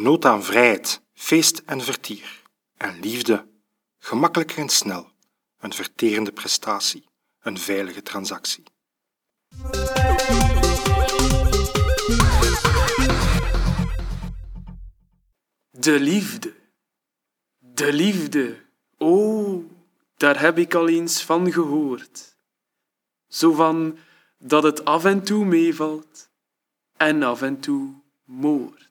Nood aan vrijheid, feest en vertier. En liefde, gemakkelijk en snel. Een verterende prestatie, een veilige transactie. De liefde. De liefde. Oh, daar heb ik al eens van gehoord. Zo van dat het af en toe meevalt en af en toe moord.